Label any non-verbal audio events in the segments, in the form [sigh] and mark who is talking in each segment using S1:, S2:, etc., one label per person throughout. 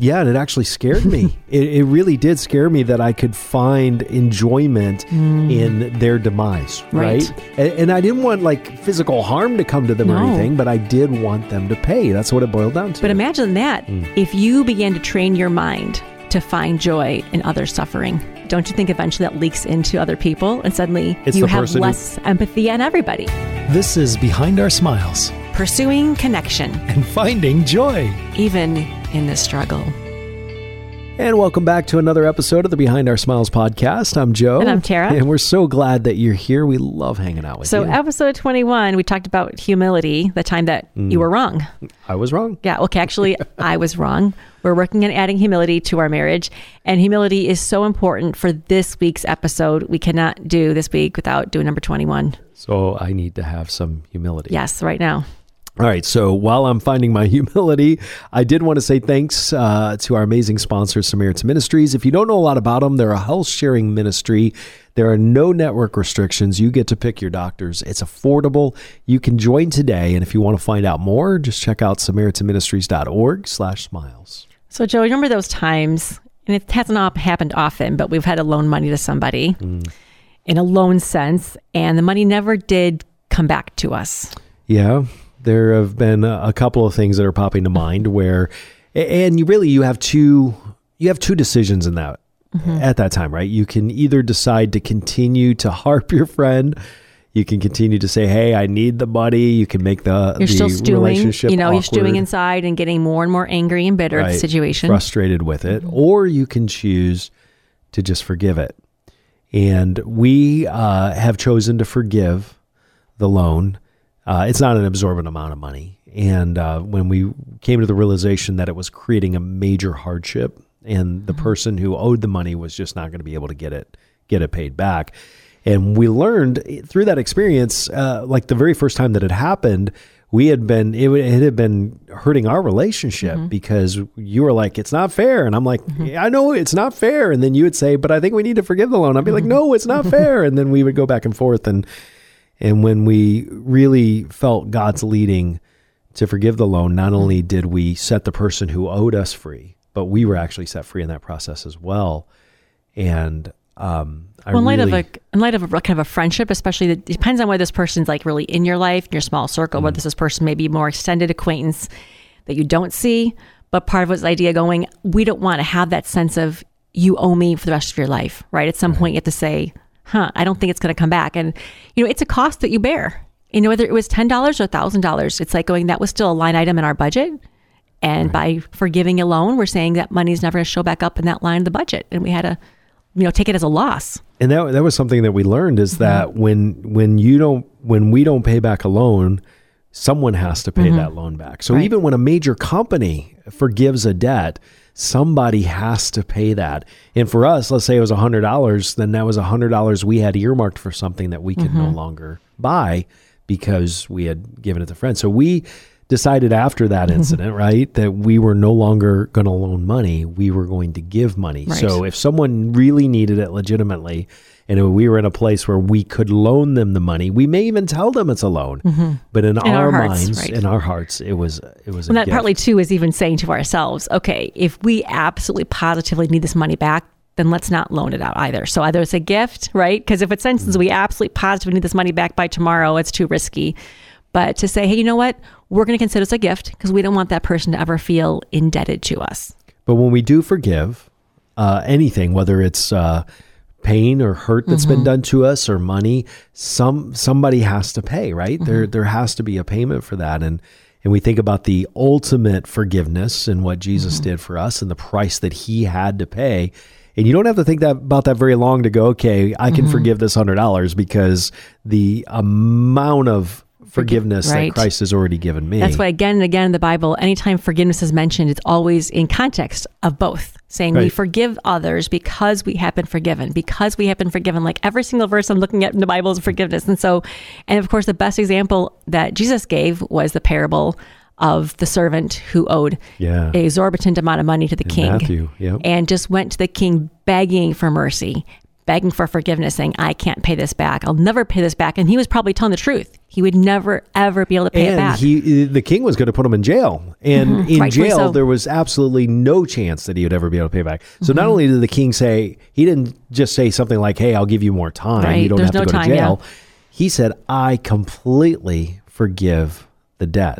S1: Yeah, and it actually scared me. [laughs] it, it really did scare me that I could find enjoyment mm. in their demise, right?
S2: Right.
S1: And, and I didn't want like physical harm to come to them or anything, but I did want them to pay. That's what it boiled down to.
S2: But imagine that mm. if you began to train your mind to find joy in other suffering. Don't you think eventually that leaks into other people and suddenly
S1: It's
S2: you have
S1: person who-
S2: less empathy on everybody?
S3: This is Behind Our Smiles
S2: Pursuing connection,
S3: and Finding Joy.
S2: even in this struggle.
S1: And welcome back to another episode of the Behind Our Smiles podcast. I'm Joe.
S2: And I'm Tara.
S1: And we're so glad that you're here. We love hanging out with
S2: So,
S1: you.
S2: So, episode 21, we talked about humility, the time that
S1: Mm.
S2: you were wrong.
S1: I was wrong.
S2: Yeah, okay, actually, [laughs] I was wrong. We're working on adding humility to our marriage, and humility is so important for this week's episode. We cannot do this week without doing number 21.
S1: So I need to have some humility.
S2: Yes, right now.
S1: All right. So while I'm finding my [laughs] humility, I did want to say thanks uh, to our amazing sponsor, Samaritan Ministries. If you don't know a lot about them, they're a health sharing ministry. There are no network restrictions. You get to pick your doctors. It's affordable. You can join today. And if you want to find out more, just check out SamaritanMinistries.org slash smiles.
S2: So, Joe, remember those times, and it hasn't happened often, but we've had to loan money to somebody in a loan sense, and the money never did come back to us.
S1: Yeah, there have been a couple of things that are popping to mind where, and you really you have two you have two decisions in that at that time, right? You can either decide to continue to [laughs] harp your friend. You can continue to say, "Hey, I need the money." You can make the
S2: You're
S1: the
S2: still stewing,
S1: relationship
S2: you know, you're stewing inside and getting more and more angry and bitter at the situation.
S1: frustrated with it, or you can choose to just forgive it. And we uh, have chosen to forgive the loan. Uh, it's not an absorbent amount of money. And uh, when we came to the realization that it was creating a major hardship, and the person who owed the money was just not going to be able to get it get it paid back, and we learned through that experience, uh, like the very first time that it happened, we had been it, it had been hurting our relationship because you were like, "It's not fair," and I'm like, yeah, "I know it's not fair," and then you would say, "But I think we need to forgive the loan." I'd be like, "No, it's not [laughs] fair," and then we would go back and forth and. And when we really felt God's leading to forgive the loan, not only did we set the person who owed us free, but we were actually set free in that process as well. And um, I
S2: Well, in light
S1: really,
S2: of a in light of a kind of a friendship, especially that depends on whether this person's like really in your life, in your small circle,
S1: Mm.
S2: whether this person may be more extended acquaintance that you don't see. But part of the idea going, we don't want to have that sense of you owe me for the rest of your life, right? At some point, you have to say, "Huh, I don't think it's going to come back," and you know, it's a cost that you bear. You know, whether it was ten dollars or thousand dollars, it's like going that was still a line item in our budget. And by forgiving a loan, we're saying that money's never going to show back up in that line of the budget, and we had to, you know, take it as a loss.
S1: and that that was something that we learned is
S2: Mm-hmm.
S1: that when when you don't when we don't pay back a loan, someone has to pay
S2: Mm-hmm.
S1: that loan back. So
S2: Right.
S1: even when a major company forgives a debt, somebody has to pay that. And for us, let's say it was hundred dollars, then that was hundred dollars we had earmarked for something that we could
S2: Mm-hmm.
S1: no longer buy because we had given it to friends. So we decided after that
S2: Mm-hmm.
S1: incident, right, that we were no longer going to loan money. We were going to give money.
S2: Right.
S1: So if someone really needed it legitimately, and we were in a place where we could loan them the money, we may even tell them it's a loan. But in,
S2: Mm-hmm. In
S1: our,
S2: our hearts,
S1: minds,
S2: right.
S1: in our hearts, it was it was a
S2: And that
S1: gift.
S2: partly too is even saying to ourselves, okay, if we absolutely positively need this money back, then let's not loan it out either. So either it's a gift, right? Because if it's
S1: Mm-hmm.
S2: instance we absolutely positively need this money back by tomorrow, it's too risky. But to say, hey, you know what? We're going to consider this a gift because we don't want that person to ever feel indebted to us.
S1: But when we do forgive uh, anything, whether it's uh, pain or hurt that's
S2: Mm-hmm.
S1: been done to us or money, some somebody has to pay, right? There
S2: Mm-hmm.
S1: there has to be a payment for that, and and we think about the ultimate forgiveness and what Jesus
S2: Mm-hmm.
S1: did for us and the price that He had to pay. And you don't have to think that about that very long to go. Okay, I
S2: Mm-hmm.
S1: can forgive this hundred dollars because the amount of forgiveness
S2: right.
S1: that Christ has already given me.
S2: That's why again and again in the Bible, anytime forgiveness is mentioned, it's always in context of both. Saying we forgive others because we have been forgiven, because we have been forgiven. Like every single verse I'm looking at in the Bible is forgiveness. And so, and of course, the best example that Jesus gave was the parable of the servant who owed
S1: Yeah.
S2: a exorbitant amount of money to the king
S1: Matthew, yep.
S2: and just went to the king begging for mercy, begging for forgiveness, saying, I can't pay this back. I'll never pay this back. And he was probably telling the truth. He would never ever be able to pay it
S1: and
S2: back.
S1: he the king was going to put him in jail and in
S2: Rightfully
S1: jail
S2: so.
S1: there was absolutely no chance that he would ever be able to pay back so
S2: Mm-hmm.
S1: not only did the king say he didn't just say something like hey i'll give you more time
S2: Right.
S1: you don't
S2: There's
S1: have to
S2: no
S1: go
S2: time,
S1: to
S2: yeah.
S1: jail he said i completely forgive the debt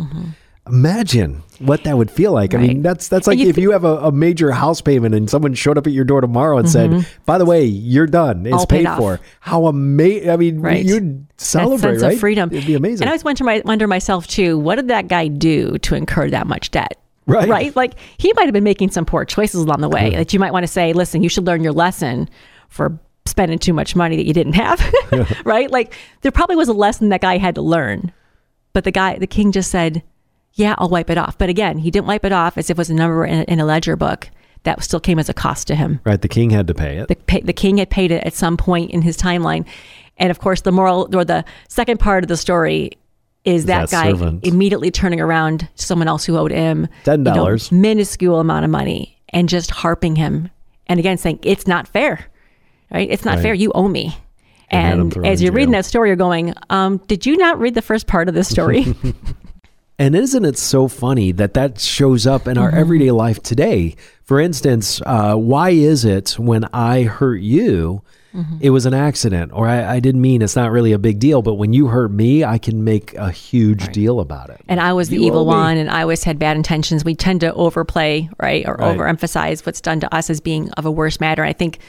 S1: imagine what that would feel like i mean
S2: Mm-hmm.
S1: That's that's like
S2: you
S1: if you have a, a major house payment and someone showed up at your door tomorrow and said by the way you're done it's
S2: Mm-hmm. All paid
S1: paid for how amazing i mean
S2: Right.
S1: you'd celebrate, that
S2: sense
S1: right
S2: of freedom.
S1: it'd be amazing
S2: And I always wonder, my, wonder myself too, what did that guy do to incur that much debt?
S1: Right.
S2: Right. Like he might have been making some poor choices along the way that you might want to say, listen, you should learn your lesson for spending too much money that you didn't have. [laughs] [laughs] right. Like there probably was a lesson that guy had to learn. But the guy, the king just said, yeah, I'll wipe it off. But again, he didn't wipe it off as if it was a number in a, in a ledger book. That still came as a cost to him
S1: right the king had to pay it
S2: the pay, the king had paid it at some point in his timeline, and of course, the moral or the second part of the story is that,
S1: That
S2: guy
S1: servant.
S2: immediately turning around to someone else who owed him you know,
S1: $10.
S2: minuscule amount of money, and just harping him, and again saying it's not fair, right? It's not
S1: Right.
S2: fair. You owe me.
S1: And
S2: And as you're reading that story, you're going, um, "Did you not read the first part of this story?" [laughs] [laughs]
S1: And isn't it so funny that that shows up in
S2: Mm-hmm.
S1: our everyday life today? For instance, uh, why is it when I hurt you,
S2: Mm-hmm.
S1: it was an accident, or I, I didn't mean it's not really a big deal, but when you hurt me, I can make a huge deal about it.
S2: and I was the evil one, and I always had bad intentions. We tend to overplay, right, or
S1: Right.
S2: overemphasize what's done to us as being of a worse matter. I think,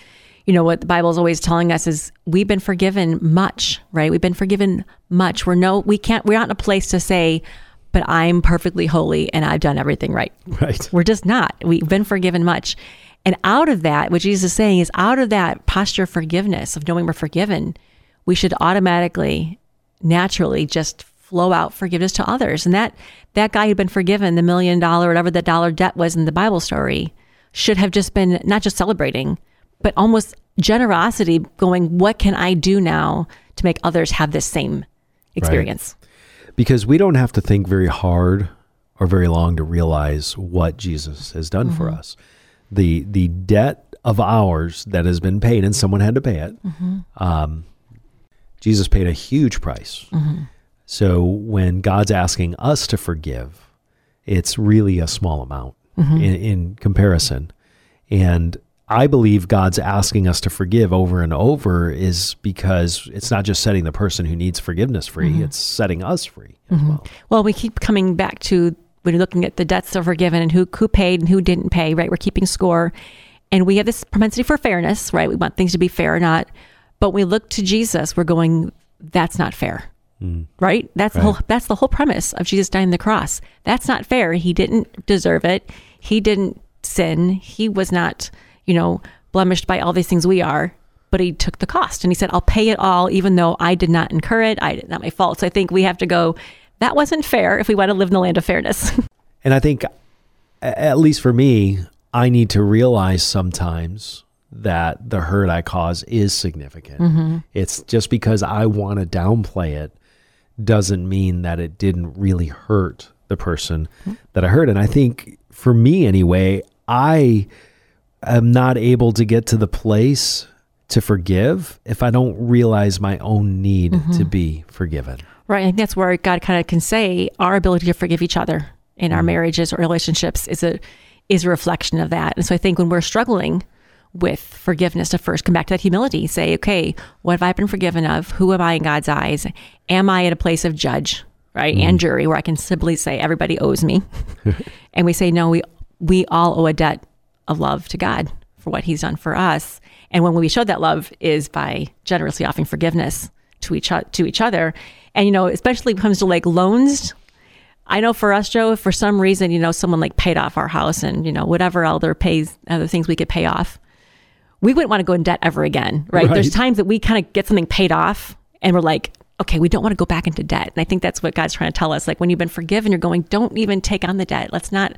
S2: you know, what the Bible is always telling us is we've been forgiven much, right? We've been forgiven much. We're no, we can't. We're not in a place to say, but I'm perfectly holy and I've done everything right.
S1: Right.
S2: We're just not. We've been forgiven much. And out of that, what Jesus is saying is out of that posture of forgiveness, of knowing we're forgiven, we should automatically, naturally just flow out forgiveness to others. And that that guy who'd been forgiven the million dollar, whatever the dollar debt was in the Bible story, should have just been not just celebrating, but almost generosity going, what can I do now to make others have this same experience?
S1: Because we don't have to think very hard or very long to realize what Jesus has done for mm-hmm. us. The the debt of ours that has been paid, and someone had to pay it. Mm-hmm. Um, Jesus paid a huge price. Mm-hmm. So when God's asking us to forgive, it's really a small amount in, in comparison. And I believe God's asking us to forgive over and over is because it's not just setting the person who needs forgiveness free, mm-hmm. it's setting us free as mm-hmm. well.
S2: Well, we keep coming back to when you're looking at the debts that are forgiven and who who paid and who didn't pay, right? We're keeping score. And we have this propensity for fairness, right? We want things to be fair or not. But when we look to Jesus, we're going, that's not fair. Mm. Right? That's the whole that's the whole premise of Jesus dying on the cross. That's not fair. He didn't deserve it. He didn't sin. He was not, you know, blemished by all these things we are. But he took the cost and he said, I'll pay it all, even though I did not incur it. I not my fault. So I think we have to go, that wasn't fair if we want to live in the land of fairness. [laughs]
S1: And I think, at least for me, I need to realize sometimes that the hurt I cause is significant. Mm-hmm. It's just because I want to downplay it doesn't mean that it didn't really hurt the person mm-hmm. that I hurt. And I think for me anyway, I am not able to get to the place to forgive if I don't realize my own need to mm-hmm. be forgiven.
S2: Right. I think that's where God kind of can say our ability to forgive each other in our mm-hmm. marriages or relationships is a is a reflection of that. And so I think when we're struggling with forgiveness to first come back to that humility, say, okay, what have I been forgiven of? Who am I in God's eyes? Am I at a place of judge, right? And mm-hmm. jury where I can simply say everybody owes me. [laughs] and we say, no, we we all owe a debt of love to God for what he's done for us. And when we show that love is by generously offering forgiveness to each to each other. And you know, especially when it comes to like loans, I know for us, Joe, if for some reason, you know, someone like paid off our house and, you know, whatever other pays other things we could pay off, we wouldn't want to go in debt ever again. Right. There's times that we kind of get something paid off and we're like, okay, we don't want to go back into debt. And I think that's what God's trying to tell us. Like when you've been forgiven, you're going, don't even take on the debt. Let's not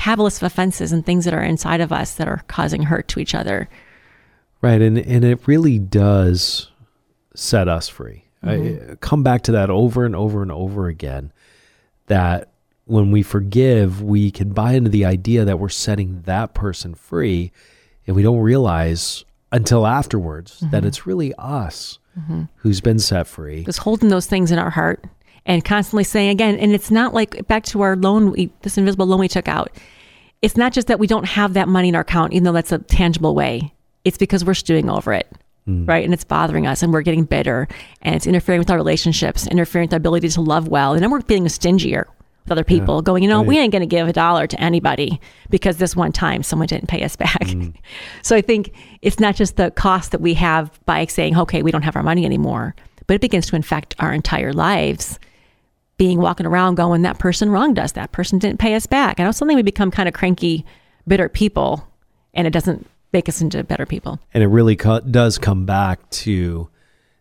S2: have a list of offenses and things that are inside of us that are causing hurt to each other.
S1: Right, and and it really does set us free. Mm-hmm. I come back to that over and over and over again. That when we forgive, we can buy into the idea that we're setting that person free, and we don't realize until afterwards that mm-hmm. it's really us mm-hmm. who's been set free.
S2: Because holding those things in our heart and constantly saying again, and it's not like back to our loan, we, this invisible loan we took out. It's not just that we don't have that money in our account, even though that's a tangible way. It's because we're stewing over it, mm. right? And it's bothering us, and we're getting bitter, and it's interfering with our relationships, interfering with our ability to love well, and then we're being stingier with other people, going, you know, we ain't going to give a dollar to anybody because this one time someone didn't pay us back. Mm. [laughs] so I think it's not just the cost that we have by saying, okay, we don't have our money anymore, but it begins to infect our entire lives being walking around going, that person wronged us. That person didn't pay us back. I know something we become kind of cranky, bitter people, and it doesn't make us into better people.
S1: And it really co- does come back to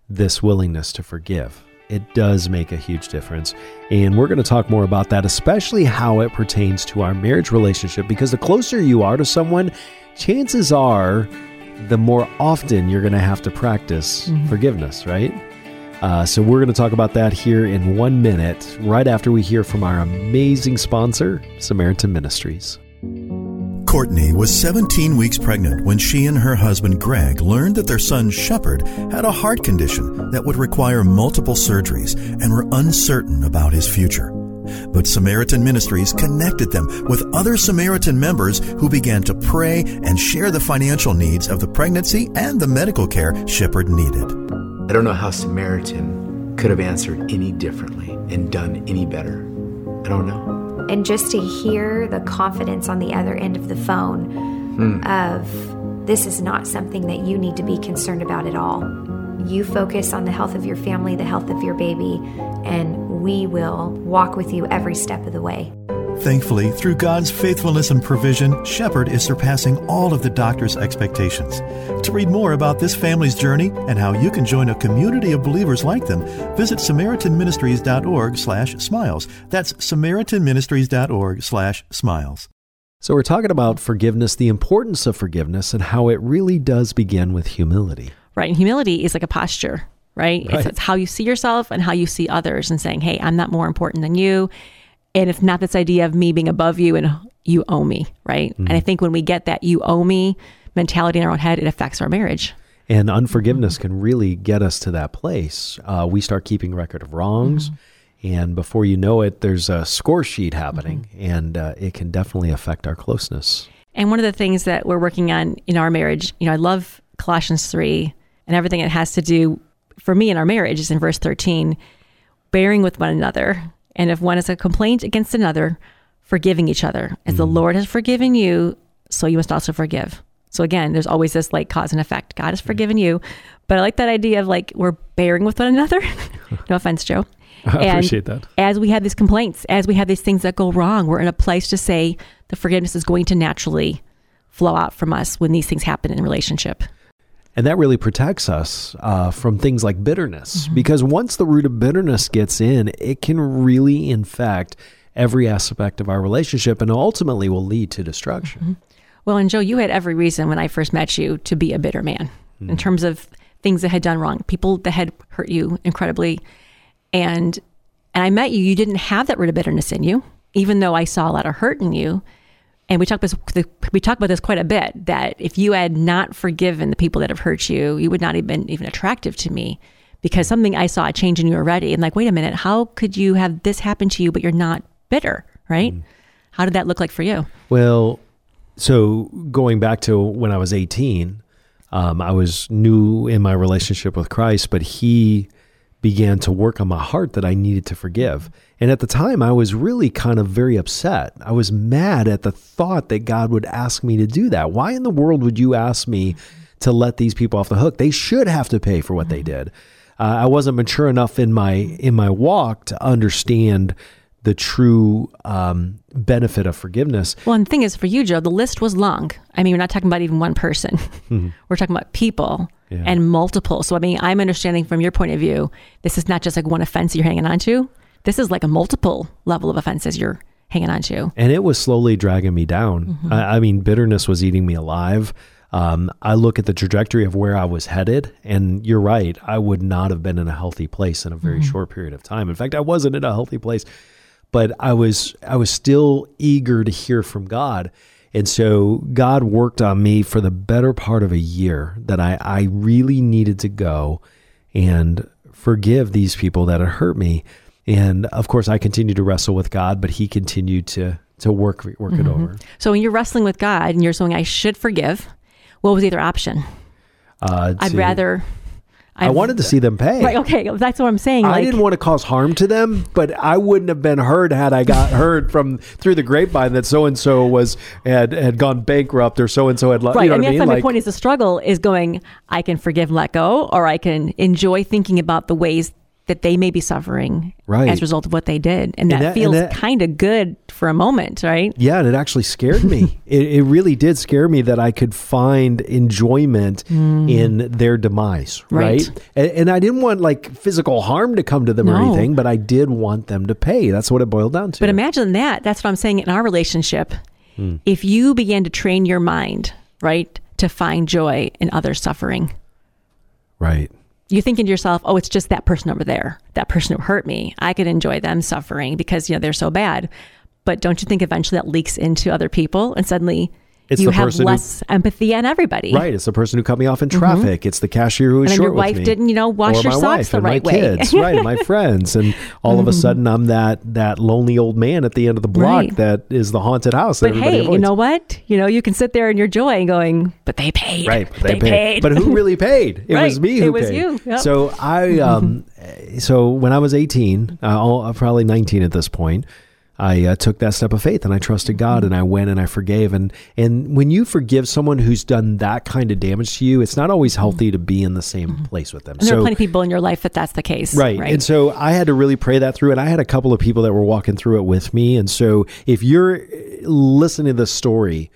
S1: this willingness to forgive. It does make a huge difference. And we're going to talk more about that, especially how it pertains to our marriage relationship, because the closer you are to someone, chances are the more often you're going to have to practice mm-hmm. forgiveness, right? Uh, so we're going to talk about that here in one minute, right after we hear from our amazing sponsor, Samaritan Ministries.
S4: Courtney was 17 weeks pregnant when she and her husband Greg learned that their son Shepard had a heart condition that would require multiple surgeries and were uncertain about his future. But Samaritan Ministries connected them with other Samaritan members who began to pray and share the financial needs of the pregnancy and the medical care Shepard needed.
S5: I don't know how Samaritan could have answered any differently and done any better. I don't know.
S6: And just to hear the confidence on the other end of the phone hmm. of this is not something that you need to be concerned about at all. You focus on the health of your family, the health of your baby, and we will walk with you every step of the way.
S4: Thankfully, through God's faithfulness and provision, Shepherd is surpassing all of the doctor's expectations. To read more about this family's journey and how you can join a community of believers like them, visit samaritanministries.org/smiles. That's samaritanministries.org/smiles.
S1: So, we're talking about forgiveness, the importance of forgiveness, and how it really does begin with humility.
S2: Right. And humility is like a posture, right?
S1: Right.
S2: It's, it's how you see yourself and how you see others and saying, hey, I'm not more important than you. And it's not this idea of me being above you and you owe me, right? And I think when we get that you owe me mentality in our own head, it affects our marriage.
S1: And unforgiveness can really get us to that place. Uh, we start keeping record of wrongs, and before you know it, there's a score sheet happening, and uh, it can definitely affect our closeness.
S2: And one of the things that we're working on in our marriage, you know, I love Colossians 3 and everything it has to do for me in our marriage is in verse 13, bearing with one another. And if one is a complaint against another, forgiving each other. As the mm. Lord has forgiven you, so you must also forgive. So again, there's always this like cause and effect. God has forgiven you. But I like that idea of like we're bearing with one another. [laughs] no offense, Joe. [laughs]
S1: I
S2: And
S1: appreciate that.
S2: As we have these complaints, as we have these things that go wrong, we're in a place to say the forgiveness is going to naturally flow out from us when these things happen in relationship.
S1: And that really protects us uh, from things like bitterness, mm-hmm. because once the root of bitterness gets in, it can really infect every aspect of our relationship and ultimately will lead to destruction. Mm-hmm.
S2: Well, and Joe, you had every reason when I first met you to be a bitter man in mm. terms of things that had done wrong, people that had hurt you incredibly. And and I met you, you didn't have that root of bitterness in you, even though I saw a lot of hurt in you. And we talked about this, we talked about this quite a bit that if you had not forgiven the people that have hurt you, you would not have been even attractive to me because something I saw a change in you already. And like, wait a minute, how could you have this happen to you, but you're not bitter, right? How did that look like for you?
S1: Well, so going back to when I was 18, um, I was new in my relationship with Christ, but He began to work on my heart that I needed to forgive. And at the time, I was really kind of very upset. I was mad at the thought that God would ask me to do that. Why in the world would you ask me to let these people off the hook? They should have to pay for what they did. Uh, I wasn't mature enough in my in my walk to understand the true um, benefit of forgiveness.
S2: Well, and the thing is, for you, Joe, the list was long. I mean, we're not talking about even one person. [laughs] We're talking about people
S1: Yeah.
S2: and multiple. So, I mean, I'm understanding from your point of view, this is not just like one offense you're hanging on to. This is like a multiple level of offenses you're hanging on to.
S1: and it was slowly dragging me down. I, I mean, bitterness was eating me alive. Um, I look at the trajectory of where I was headed, and you're right. I would not have been in a healthy place in a very short period of time. In fact, I wasn't in a healthy place, but I was. I was still eager to hear from God, and so God worked on me for the better part of a year. That I, I really needed to go and forgive these people that had hurt me. And of course, I continued to wrestle with God, but He continued to to work work it over.
S2: So when you're wrestling with God and you're saying, I should forgive, what was the other option?
S1: Uh,
S2: I'd
S1: to-
S2: rather.
S1: I wanted to see them pay.
S2: Right. Okay. That's what I'm saying.
S1: I
S2: like,
S1: didn't want to cause harm to them, but I wouldn't have been heard had I got [laughs] heard from through the grapevine that so and so was had had gone bankrupt or so and so had. le-
S2: Right.
S1: You know
S2: and
S1: what I mean?
S2: my
S1: Like-
S2: point is the struggle is going, I can forgive and let go, or I can enjoy thinking about the ways that they may be suffering
S1: Right.
S2: as a result of what they did. And,
S1: And
S2: that,
S1: that-
S2: feels kind of good for a moment, right?
S1: Yeah, and it actually scared me. [laughs] it, it really did scare me that I could find enjoyment in their demise,
S2: Mm. Right.
S1: right? And, and I didn't want like physical harm to come to them or anything, but I did want them to pay. That's what it boiled down to.
S2: But imagine that. That's what I'm saying in our relationship.
S1: Hmm.
S2: If you began to train your mind, right, to find joy in other suffering,
S1: right.
S2: you thinking to yourself, oh, it's just that person over there, that person who hurt me. I could enjoy them suffering because, you know, they're so bad. But don't you think eventually that leaks into other people and suddenly
S1: It's
S2: you have
S1: person who-
S2: less empathy on everybody?
S1: Right. It's the person who cut me off in traffic. It's the cashier who was
S2: Mm-hmm. And
S1: short
S2: your
S1: with
S2: wife
S1: me.
S2: didn't, you know, wash your socks the right
S1: my
S2: way. Mm-hmm.
S1: kids, right? And my [laughs] friends, and all of a sudden I'm that that lonely old man at the end of the block
S2: Right.
S1: that is the haunted house.
S2: But hey, you know what? You know, you can sit there in your joy and going, but they paid.
S1: Right, but they,
S2: They
S1: paid.
S2: paid.
S1: But who [laughs] really paid? It was
S2: Right,
S1: me
S2: it
S1: who
S2: was
S1: paid.
S2: you, yep.
S1: So I, um, so when I was eighteen, uh, probably nineteen at this point, I uh, took that step of faith and I trusted God and I went and I forgave. And and when you forgive someone who's done that kind of damage to you, it's not always healthy to be in the same place with them.
S2: And there are plenty of people in your life that that's the case.
S1: Right. And so I had to really pray that through. And I had a couple of people that were walking through it with me. And so if you're listening to this story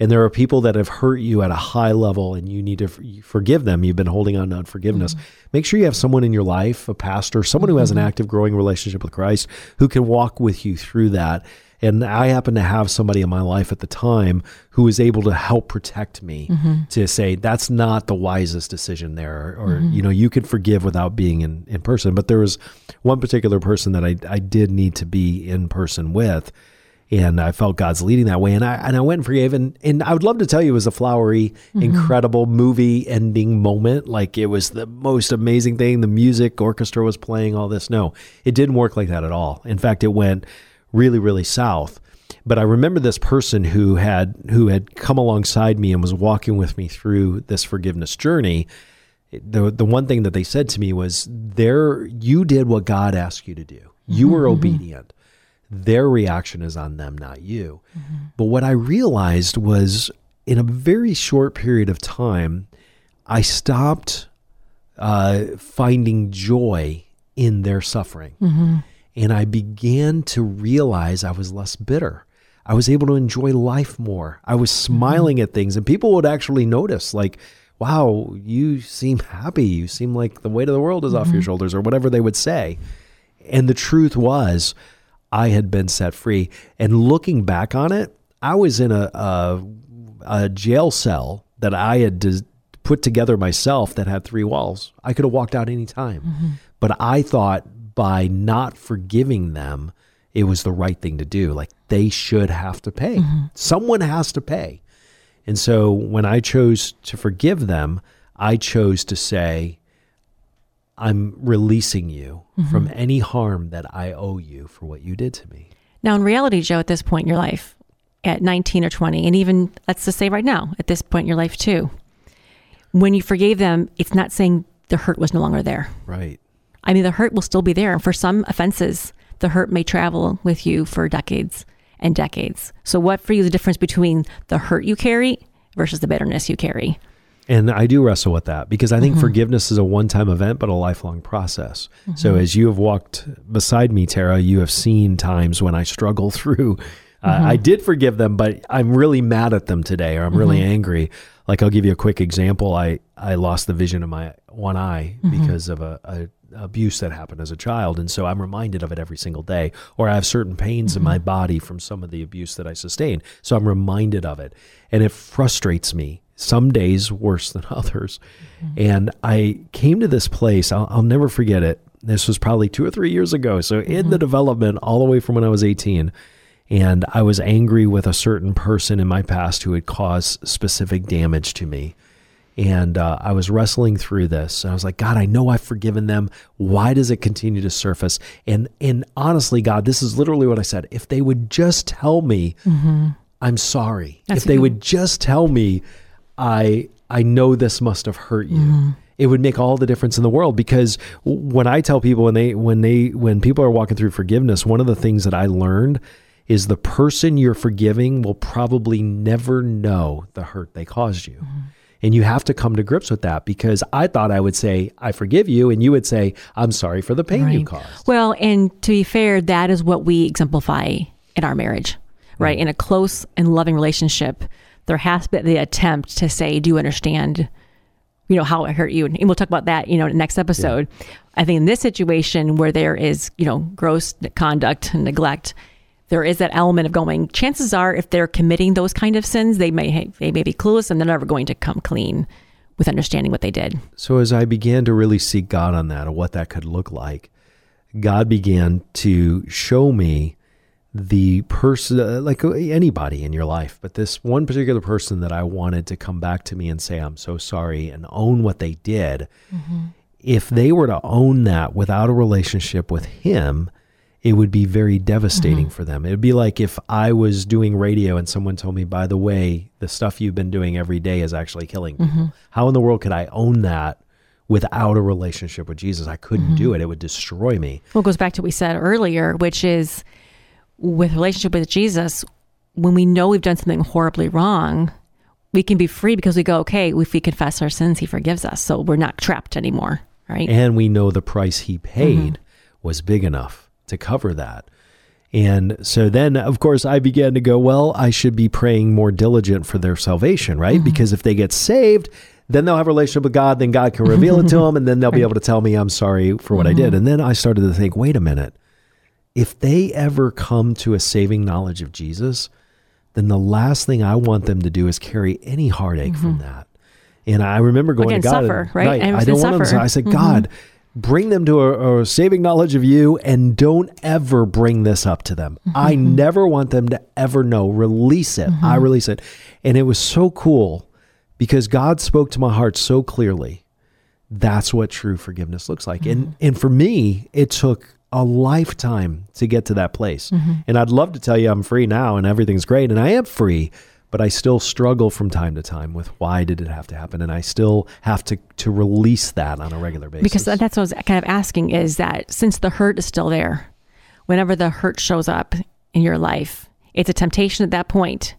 S1: and there are people that have hurt you at a high level and you need to f- forgive them, you've been holding on to unforgiveness, mm-hmm. make sure you have someone in your life, a pastor, someone who has an mm-hmm. active, growing relationship with Christ who can walk with you through that. And I happen to have somebody in my life at the time who was able to help protect me mm-hmm. to say, that's not the wisest decision there. Or, you know, you could forgive without being in, in person. But there was one particular person that I, I did need to be in person with. And I felt God's leading that way. And I, and I went and forgave. And, and I would love to tell you it was a flowery, mm-hmm. incredible movie ending moment. Like it was the most amazing thing. The music, orchestra was playing, all this. No, it didn't work like that at all. In fact, it went really, really south. But I remember this person who had who had come alongside me and was walking with me through this forgiveness journey. The the one thing that they said to me was, "There, you did what God asked you to do. You were mm-hmm. obedient. Their reaction is on them, not you." Mm-hmm. But what I realized was, in a very short period of time, I stopped uh, finding joy in their suffering. Mm-hmm. And I began to realize I was less bitter. I was able to enjoy life more. I was mm-hmm. smiling at things, and people would actually notice, like, wow, you seem happy. You seem like the weight of the world is off your shoulders, or whatever they would say. And the truth was, I had been set free. And looking back on it, I was in a, a, a jail cell that I had des- put together myself that had three walls. I could have walked out any time. Mm-hmm. But I thought by not forgiving them, it was the right thing to do. Like they should have to pay. Mm-hmm. Someone has to pay. And so when I chose to forgive them, I chose to say, I'm releasing you mm-hmm. from any harm that I owe you for what you did to me.
S2: Now, in reality, Joe, at this point in your life, at 19 or 20, and even let's just say right now, at this point in your life too, when you forgave them, it's not saying the hurt was no longer there.
S1: Right.
S2: I mean, the hurt will still be there. And for some offenses, the hurt may travel with you for decades and decades. So, what for you is the difference between the hurt you carry versus the bitterness you carry?
S1: And I do wrestle with that because I think mm-hmm. forgiveness is a one time event, but a lifelong process. So, mm-hmm. as you have walked beside me, Tara, you have seen times when I struggle [laughs] through. Uh, I mm-hmm. did forgive them, but I'm really mad at them today, or I'm really angry. Like, I'll give you a quick example. I, I lost the vision of my one eye because of a, a abuse that happened as a child. And so I'm reminded of it every single day. Or I have certain pains in my body from some of the abuse that I sustained. So I'm reminded of it. And it frustrates me some days worse than [laughs] others. And I came to this place, I'll, I'll never forget it. This was probably two or three years ago. So in the development, all the way from when I was 18. And I was angry with a certain person in my past who had caused specific damage to me. And uh, I was wrestling through this, and I was like, God, I know I've forgiven them. Why does it continue to surface? And and honestly, God, this is literally what I said. If they would just tell me, I'm sorry.
S2: Mm-hmm. That's
S1: if they
S2: good.
S1: would just tell me, I I know this must have hurt you.
S2: Mm-hmm.
S1: It would make all the difference in the world because when I tell people when they when they when people are walking through forgiveness, one of the things that I learned is the person you're forgiving will probably never know the hurt they caused you.
S2: Mm-hmm.
S1: And you have to come to grips with that because I thought I would say, I forgive you. And you would say, I'm sorry for the pain you caused.
S2: Well, and to be fair, that is what we exemplify in our marriage, right? In a close and loving relationship, there has been the attempt to say, "Do you understand?" You know how it hurt you, and we'll talk about that. You know, in the next episode. I think in this situation where there is, you know, gross conduct and neglect, there is that element of going. Chances are, if they're committing those kind of sins, they may they may be clueless and they're never going to come clean with understanding what they did.
S1: So as I began to really seek God on that, or what that could look like, God began to show me the person, like uh, anybody in your life, but this one particular person that I wanted to come back to me and say, I'm so sorry and own what they did. Mm-hmm. If they were to own that without a relationship with Him, it would be very devastating mm-hmm. for them. It would be like if I was doing radio and someone told me, by the way, the stuff you've been doing every day is actually killing people. Mm-hmm. How in the world could I own that without a relationship with Jesus? I couldn't do it. It would destroy me.
S2: Well, it goes back to what we said earlier, which is with relationship with Jesus, when we know we've done something horribly wrong, we can be free because we go, okay, if we confess our sins, he forgives us. So we're not trapped anymore, right?
S1: And we know the price he paid mm-hmm. was big enough to cover that. And so then, of course, I began to go, well, I should be praying more diligent for their salvation, right? Mm-hmm. Because if they get saved, then they'll have a relationship with God, then God can reveal it to [laughs] them, and then they'll be able to tell me I'm sorry for what I mm-hmm. did. And then I started to think, wait a minute. If they ever come to a saving knowledge of Jesus, then the last thing I want them to do is carry any heartache from mm-hmm. that. And I remember going
S2: Again,
S1: to God,
S2: suffer,
S1: and-
S2: right?
S1: I don't want them to. I said, mm-hmm. God, bring them to a, a saving knowledge of you, and don't ever bring this up to them. Mm-hmm. I never want them to ever know. Release it. I release it, and it was so cool because God spoke to my heart so clearly. That's what true forgiveness looks like. And and for me, it took a lifetime to get to that place. Mm-hmm. And I'd love to tell you I'm free now and everything's great and I am free, but I still struggle from time to time with why did it have to happen and I still have to to release that on a regular basis.
S2: because that's what I was kind of asking is that since the hurt is still there, whenever the hurt shows up in your life, it's a temptation at that point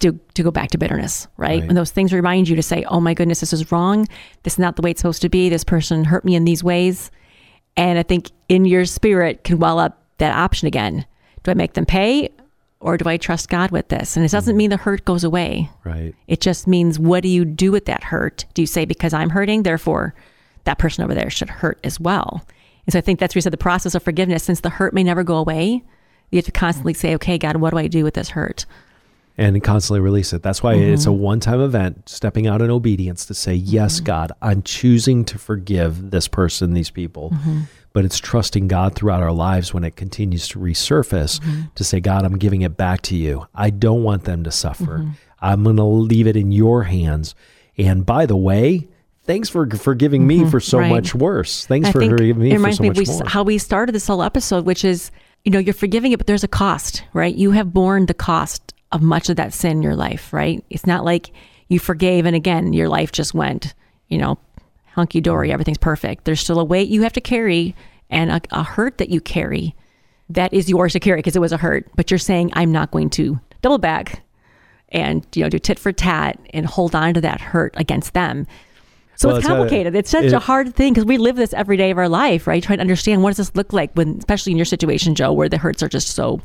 S2: to, to go back to bitterness, right?
S1: Right.
S2: And those things remind you to say, oh my goodness, this is wrong. This is not the way it's supposed to be. This person hurt me in these ways. And I think in your spirit can well up that option again. Do I make them pay or do I trust God with this? And it doesn't mm. mean the hurt goes away.
S1: right.
S2: It just means what do you do with that hurt? Do you say because I'm hurting, therefore that person over there should hurt as well? And so I think that's where you said the process of forgiveness, since the hurt may never go away, you have to constantly say, okay, God, what do I do with this hurt?
S1: And constantly release it. That's why it's a mm-hmm. one time event, stepping out in obedience to say, Yes, mm-hmm. God, I'm choosing to forgive this person, these people. Mm-hmm. But it's trusting God throughout our lives when it continues to resurface to say, God, I'm giving it back to you. I don't want them to suffer. I'm going to leave it in your hands. And by the way, thanks for forgiving me for so
S2: Right.
S1: much worse. Thanks
S2: I
S1: for forgiving me
S2: it
S1: for
S2: reminds
S1: so
S2: me we, how we started this whole episode, which is, you know, you're forgiving it, but there's a cost, right? You have borne the cost of much of that sin in your life, right? It's not like you forgave and again, your life just went, you know, hunky dory, everything's perfect. There's still a weight you have to carry and a, a hurt that you carry that is yours to carry because it was a hurt. But you're saying, I'm not going to double back and, you know, do tit for tat and hold on to that hurt against them. So
S1: Well,
S2: it's
S1: it's a-
S2: complicated. it's such
S1: it-
S2: a hard thing because we live this every day of our life, right? Trying to understand what does this look like when, especially in your situation, Joe, where the hurts are just so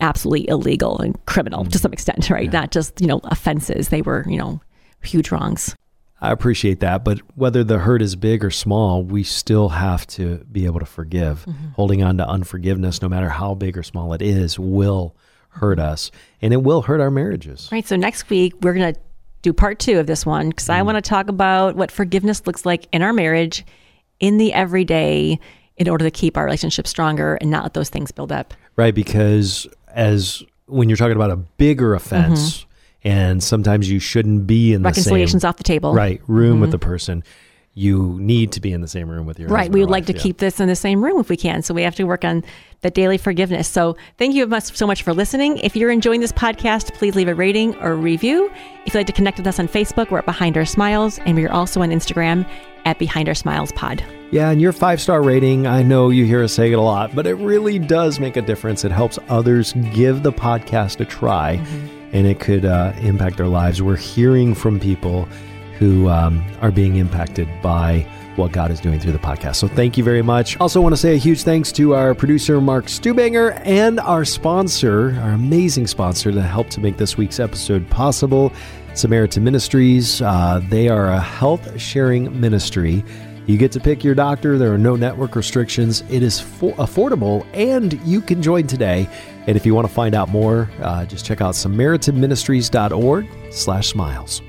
S2: absolutely illegal and criminal to some extent, right? Not just, you know, offenses. They were, you know, huge wrongs.
S1: I appreciate that, but whether the hurt is big or small, we still have to be able to forgive. Mm-hmm. Holding on to unforgiveness, no matter how big or small it is, will hurt us and it will hurt our marriages.
S2: Right. So next week, we're going to do part two of this one because I mm. want to talk about what forgiveness looks like in our marriage, in the everyday, in order to keep our relationship stronger and not let those things build up.
S1: Right? Because as when you're talking about a bigger offense mm-hmm. and sometimes you shouldn't be in the same
S2: Reconciliation's off the table.
S1: right room with mm-hmm. the person. You need to be in the same room with your
S2: Right. We would like to
S1: yeah.
S2: keep this in the same room if we can. So we have to work on the daily forgiveness. So thank you so much for listening. If you're enjoying this podcast, please leave a rating or review. If you'd like to connect with us on Facebook, we're at Behind Our Smiles, and we're also on Instagram at Behind Our Smiles Pod.
S1: Yeah, and your five star rating, I know you hear us say it a lot, but it really does make a difference. It helps others give the podcast a try, and it could uh, impact their lives. We're hearing from people who um, are being impacted by what God is doing through the podcast. So thank you very much. Also, want to say a huge thanks to our producer, Mark Stubanger, and our sponsor, our amazing sponsor that helped to make this week's episode possible, Samaritan Ministries. Uh, they are a health sharing ministry. You get to pick your doctor. There are no network restrictions. It is fo- affordable, and you can join today. And if you want to find out more, uh, just check out SamaritanMinistries.org/slash smiles.